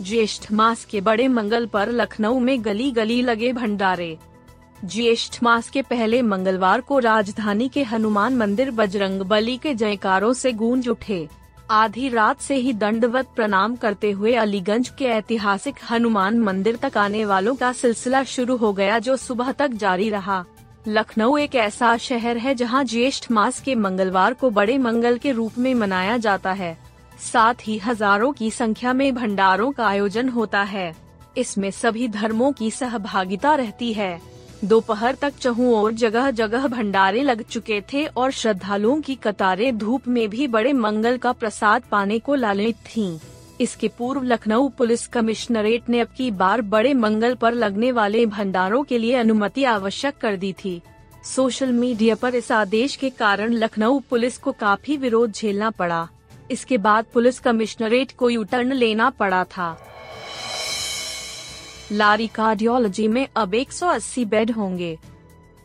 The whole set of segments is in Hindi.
ज्येष्ठ मास के बड़े मंगल पर लखनऊ में गली गली लगे भंडारे। ज्येष्ठ मास के पहले मंगलवार को राजधानी के हनुमान मंदिर बजरंग बली के जयकारों से गूंज उठे। आधी रात से ही दंडवत प्रणाम करते हुए अलीगंज के ऐतिहासिक हनुमान मंदिर तक आने वालों का सिलसिला शुरू हो गया जो सुबह तक जारी रहा। लखनऊ एक ऐसा शहर है जहाँ ज्येष्ठ मास के मंगलवार को बड़े मंगल के रूप में मनाया जाता है। साथ ही हज़ारों की संख्या में भंडारों का आयोजन होता है। इसमें सभी धर्मों की सहभागिता रहती है। दोपहर तक चहु और जगह जगह भंडारे लग चुके थे और श्रद्धालुओं की कतारें धूप में भी बड़े मंगल का प्रसाद पाने को लालित थीं। इसके पूर्व लखनऊ पुलिस कमिश्नरेट ने अब की बार बड़े मंगल पर लगने वाले भंडारों के लिए अनुमति आवश्यक कर दी थी। सोशल मीडिया पर इस आदेश के कारण लखनऊ पुलिस को काफ़ी विरोध झेलना पड़ा। इसके बाद पुलिस कमिश्नरेट को यू टर्न लेना पड़ा था। लारी कार्डियोलॉजी में अब 180 बेड होंगे।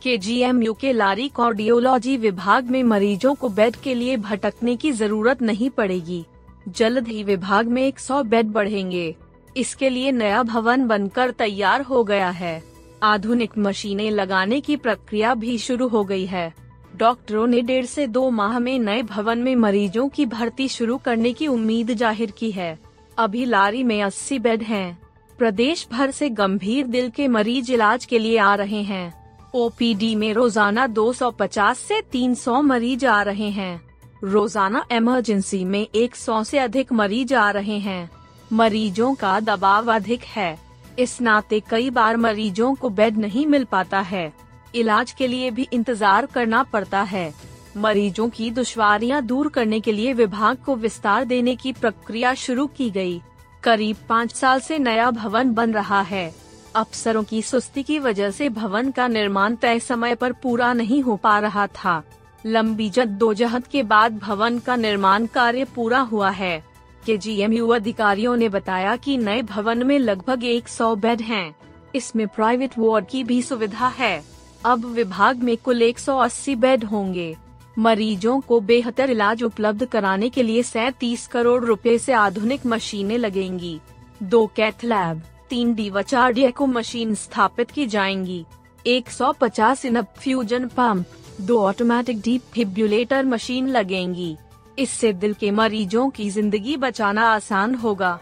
के जी एम यू के लारी कार्डियोलॉजी विभाग में मरीजों को बेड के लिए भटकने की ज़रूरत नहीं पड़ेगी। जल्द ही विभाग में 100 बेड बढ़ेंगे। इसके लिए नया भवन बनकर तैयार हो गया है। आधुनिक मशीनें लगाने की प्रक्रिया भी शुरू हो गई है। डॉक्टरों ने डेढ़ से दो माह में नए भवन में मरीजों की भर्ती शुरू करने की उम्मीद ज़ाहिर की है। अभी लारी में 80 बेड हैं। प्रदेश भर से गंभीर दिल के मरीज़ इलाज के लिए आ रहे हैं। ओपीडी में रोज़ाना 250 से 300 मरीज़ आ रहे हैं। रोज़ाना इमरजेंसी में 100 से अधिक मरीज़ आ रहे हैं। मरीजों का दबाव अधिक है। इस नाते कई बार मरीजों को बेड नहीं मिल पाता है। इलाज के लिए भी इंतज़ार करना पड़ता है। मरीजों की दुश्वारियाँ दूर करने के लिए विभाग को विस्तार देने की प्रक्रिया शुरू की गई। करीब पाँच साल से नया भवन बन रहा है। अफसरों की सुस्ती की वजह से भवन का निर्माण तय समय पर पूरा नहीं हो पा रहा था। लंबी जद्दोजहद के बाद भवन का निर्माण कार्य पूरा हुआ है। के जी अधिकारियों ने बताया कि नए भवन में लगभग 100 बेड हैं। इसमें प्राइवेट वार्ड की भी सुविधा है। अब विभाग में कुल 180 बेड होंगे। मरीजों को बेहतर इलाज उपलब्ध कराने के लिए सैतीस करोड़ रुपए से आधुनिक मशीनें लगेंगी। दो कैथ लैब, तीन डी व चार डेको मशीन स्थापित की जाएँगी। 150 इनप फ्यूजन पंप, दो ऑटोमेटिक डीप फिब्युलेटर मशीन लगेंगी। इससे दिल के मरीजों की ज़िंदगी बचाना आसान होगा।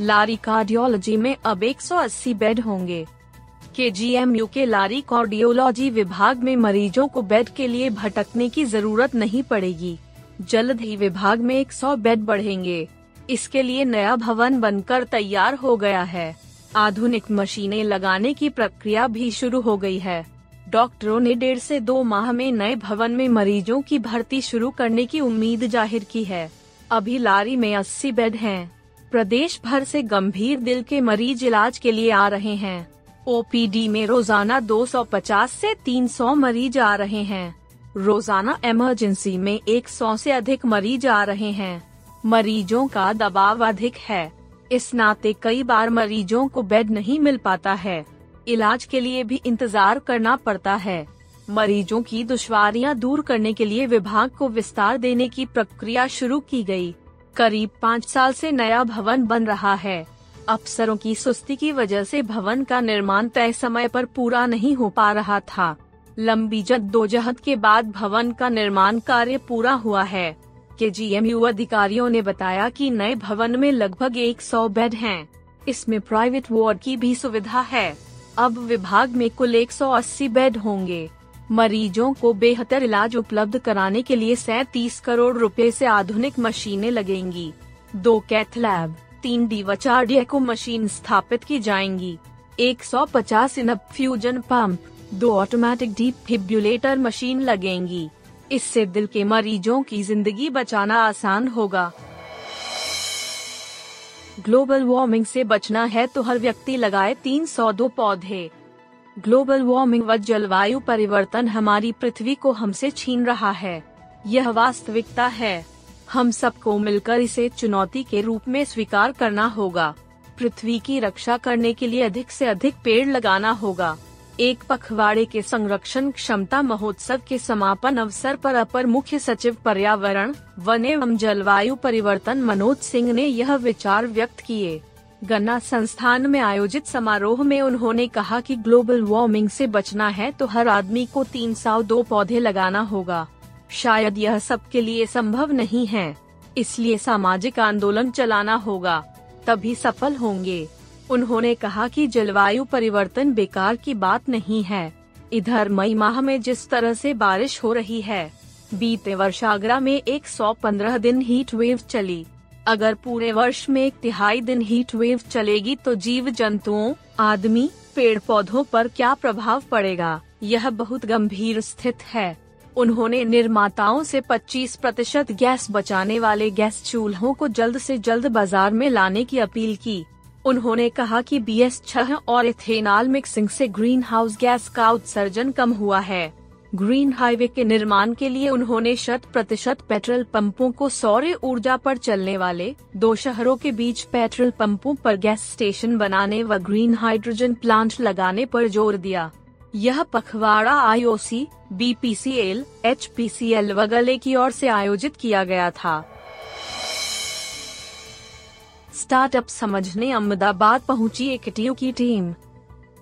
लारी कार्डियोलॉजी में अब 180 बेड होंगे। के जी एम यू के लारी कार्डियोलॉजी विभाग में मरीजों को बेड के लिए भटकने की ज़रूरत नहीं पड़ेगी। जल्द ही विभाग में 100 बेड बढ़ेंगे। इसके लिए नया भवन बनकर तैयार हो गया है। आधुनिक मशीनें लगाने की प्रक्रिया भी शुरू हो गई है। डॉक्टरों ने डेढ़ से दो माह में नए भवन में मरीजों की भर्ती शुरू करने की उम्मीद ज़ाहिर की है। अभी लारी में 80 बेड हैं। प्रदेश भर से गंभीर दिल के मरीज़ इलाज के लिए आ रहे हैं। ओपीडी में रोज़ाना 250 से 300 मरीज़ आ रहे हैं। रोज़ाना इमरजेंसी में 100 से अधिक मरीज़ आ रहे हैं। मरीजों का दबाव अधिक है। इस नाते कई बार मरीजों को बेड नहीं मिल पाता है। इलाज के लिए भी इंतज़ार करना पड़ता है। मरीजों की दुश्वारियाँ दूर करने के लिए विभाग को विस्तार देने की प्रक्रिया शुरू की गई। करीब पाँच साल से नया भवन बन रहा है। अफसरों की सुस्ती की वजह से भवन का निर्माण तय समय पर पूरा नहीं हो पा रहा था। लंबी जद्दोजहद के बाद भवन का निर्माण कार्य पूरा हुआ है। के जी एम यू अधिकारियों ने बताया कि नए भवन में लगभग 100 बेड हैं। इसमें प्राइवेट वार्ड की भी सुविधा है। अब विभाग में कुल 180 बेड होंगे। मरीजों को बेहतर इलाज उपलब्ध कराने के लिए सैतीस करोड़ रुपए से आधुनिक मशीनें लगेंगी। दो कैथ लैब तीन डी व चार डेको मशीन स्थापित की जाएँगी। 150 इनप फ्यूजन पंप दो ऑटोमेटिक डीप फिब्युलेटर मशीन लगेंगी। इससे दिल के मरीजों की ज़िंदगी बचाना आसान होगा। ग्लोबल वार्मिंग से बचना है तो हर व्यक्ति लगाए 302 पौधे। ग्लोबल वार्मिंग व जलवायु परिवर्तन हमारी पृथ्वी को हमसे छीन रहा है। यह वास्तविकता है। हम सबको मिलकर इसे चुनौती के रूप में स्वीकार करना होगा। पृथ्वी की रक्षा करने के लिए अधिक से अधिक पेड़ लगाना होगा। एक पखवाड़े के संरक्षण क्षमता महोत्सव के समापन अवसर पर अपर मुख्य सचिव पर्यावरण, वन एवं जलवायु परिवर्तन मनोज सिंह ने यह विचार व्यक्त किए। गन्ना संस्थान में आयोजित समारोह में उन्होंने कहा कि ग्लोबल वार्मिंग से बचना है तो हर आदमी को तीन सौ दो पौधे लगाना होगा। शायद यह सबके लिए संभव नहीं है। इसलिए सामाजिक आंदोलन चलाना होगा, तभी सफल होंगे। उन्होंने कहा कि जलवायु परिवर्तन बेकार की बात नहीं है। इधर मई माह में जिस तरह से बारिश हो रही है, बीते वर्ष आगरा में 115 दिन हीट वेव चली। अगर पूरे वर्ष में एक तिहाई दिन हीट वेव चलेगी तो जीव जंतुओं आदमी पेड़ पौधों पर क्या प्रभाव पड़ेगा? यह बहुत गंभीर स्थित है। उन्होंने निर्माताओं से 25 प्रतिशत गैस बचाने वाले गैस चूल्हों को जल्द से जल्द बाज़ार में लाने की अपील की। उन्होंने कहा कि बी एस छह और इथेनॉल मिक्सिंग से ग्रीन हाउस गैस का उत्सर्जन कम हुआ है। ग्रीन हाईवे के निर्माण के लिए उन्होंने शत प्रतिशत पेट्रोल पंपों को सौर ऊर्जा पर चलने वाले दो शहरों के बीच पेट्रोल पंपों पर गैस स्टेशन बनाने व ग्रीन हाइड्रोजन प्लांट लगाने पर ज़ोर दिया। यह पखवाड़ा आईओसी, बीपीसीएल, एचपीसीएल व गले की ओर से आयोजित किया गया था। स्टार्टअप समझने अहमदाबाद पहुँची एकेटीयू की टीम।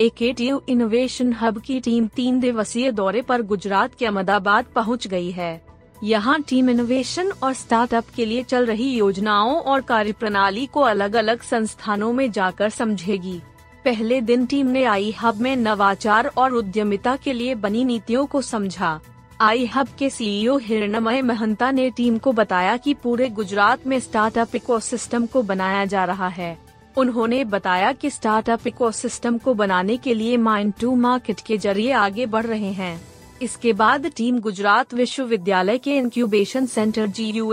एकेटीयू इनोवेशन हब की टीम तीन दिवसीय दौरे पर गुजरात के अहमदाबाद पहुँच गई है। यहाँ टीम इनोवेशन और स्टार्टअप के लिए चल रही योजनाओं और कार्यप्रणाली को अलग अलग संस्थानों में जाकर समझेगी। पहले दिन टीम ने आई हब में नवाचार और उद्यमिता के लिए बनी नीतियों को समझा। आई हब के सीईओ हिरणमय महंता ने टीम को बताया कि पूरे गुजरात में स्टार्टअप इकोसिस्टम को बनाया जा रहा है। उन्होंने बताया कि स्टार्टअप इकोसिस्टम को बनाने के लिए माइंड टू मार्केट के ज़रिए आगे बढ़ रहे हैं। इसके बाद टीम गुजरात विश्वविद्यालय के इंक्यूबेशन सेंटर जी यू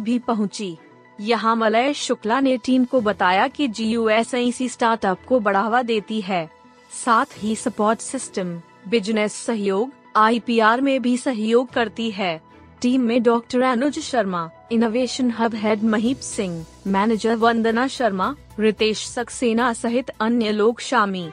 भी पहुँची। यहाँ मलय शुक्ला ने टीम को बताया कि जी यू स्टार्टअप को बढ़ावा देती है। साथ ही सपोर्ट सिस्टम, बिज़नेस सहयोग, आईपीआर में भी सहयोग करती है। टीम में doctor Anuj Sharma, innovation hub head Mahip Singh, manager Vandana Sharma, Ritesh Saxena सहित अन्य लोग शामिल।